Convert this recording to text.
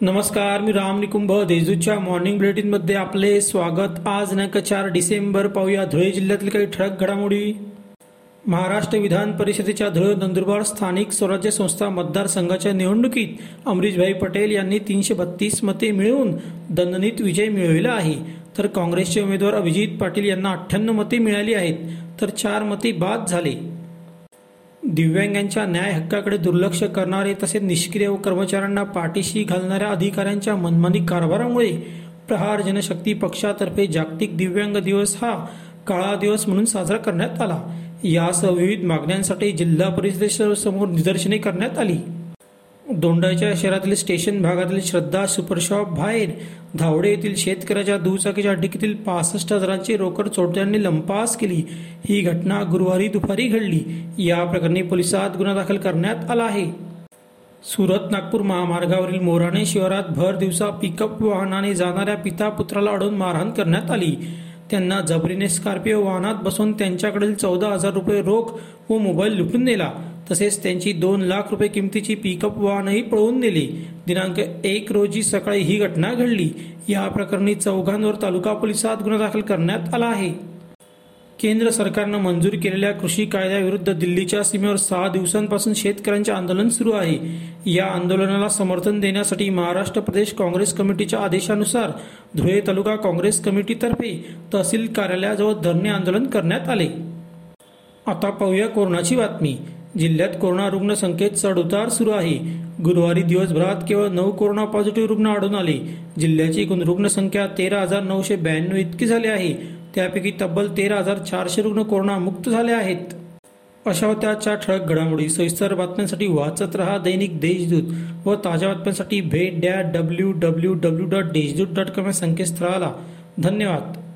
नमस्कार मी राम निकुंभ. देजूच्या मॉर्निंग बुलेटिनमध्ये आपले स्वागत. आज दिनांक चार डिसेंबर पाहूया धुळे जिल्ह्यातील काही ठळक घडामोडी. महाराष्ट्र विधान परिषदेच्या धुळे नंदुरबार स्थानिक स्वराज्य संस्था मतदारसंघाच्या निवडणुकीत अमरीशभाई पटेल यांनी तीनशे बत्तीस मते मिळवून दणदणीत विजय मिळविला आहे. तर काँग्रेसचे उमेदवार अभिजित पाटील यांना अठ्ठ्याण्णव मते मिळाली आहेत. तर चार मते बाद झाले. दिव्यांगांच्या न्याय हक्काकडे दुर्लक्ष करणारे तसेच निष्क्रिय व कर्मचाऱ्यांना पाठीशी घालणाऱ्या अधिकाऱ्यांच्या मनमानी कारभारामुळे प्रहार जनशक्ती पक्षातर्फे जागतिक दिव्यांग दिवस हा काळा दिवस म्हणून साजरा करण्यात आला. यासह विविध मागण्यांसाठी जिल्हा परिषदेसमोर निदर्शने करण्यात आली. दोंडाच्या शहरातील स्टेशन भागातील श्रद्धा सुपरशॉप बाहेर धावडे येथील शेतकऱ्याच्या दुचाकीच्या डिकीतील पासष्ट हजारांची रोकड चोरट्यांनी लंपास केली. ही घटना गुरुवारी दुपारी घडली. या प्रकरणी पोलिसात गुन्हा दाखल करण्यात आला आहे. सुरत नागपूर महामार्गावरील मोराणे शिवारात भर दिवसा पिकअप वाहनाने जाणाऱ्या पिता पुत्राला अडवून मारहाण करण्यात आली. त्यांना जबरीने स्कॉर्पिओ वाहनात बसून त्यांच्याकडील चौदा हजार रुपये रोख व मोबाईल लुटून नेला. तसेच त्यांची दोन लाख रुपये किमतीची पिकअप वाहनही पळवून नेली. दिनांक एक रोजी सकाळी ही घटना घडली. या प्रकरणी चौघांवर तालुका पोलिसात गुन्हा दाखल करण्यात आला आहे. केंद्र सरकारनं मंजूर केलेल्या कृषी कायद्याविरुद्ध दिल्लीच्या सीमेवर सहा दिवसांपासून शेतकऱ्यांचे आंदोलन सुरू आहे. या आंदोलनाला समर्थन देण्यासाठी महाराष्ट्र प्रदेश काँग्रेस कमिटीच्या आदेशानुसार धुळे तालुका काँग्रेस कमिटीतर्फे तहसील कार्यालयाजवळ धरणे आंदोलन करण्यात आले. आता पाहूया कोरोनाची बातमी. जिल्ह्यात कोरोना रुग्ण संख्येत चढउतार सुरू आहे. गुरुवारी दिवसभरात केवळ नऊ कोरोना पॉझिटिव्ह रुग्ण आढळून आले. जिल्ह्याची एकूण रुग्णसंख्या तेरा हजार नऊशे ब्याण्णव इतकी झाली आहे. त्यापैकी तब्बल तेरा हजार चारशे रुग्ण कोरोना मुक्त झाले आहेत. अशा होत्या आजच्या ठळक घडामोडी सविस्तर बातम्यांसाठी वाचत रहा दैनिक देशदूत व ताज्या बातम्यांसाठी भेट द्या W W W dot Deshdoot dot com या संकेतस्थळाला. धन्यवाद.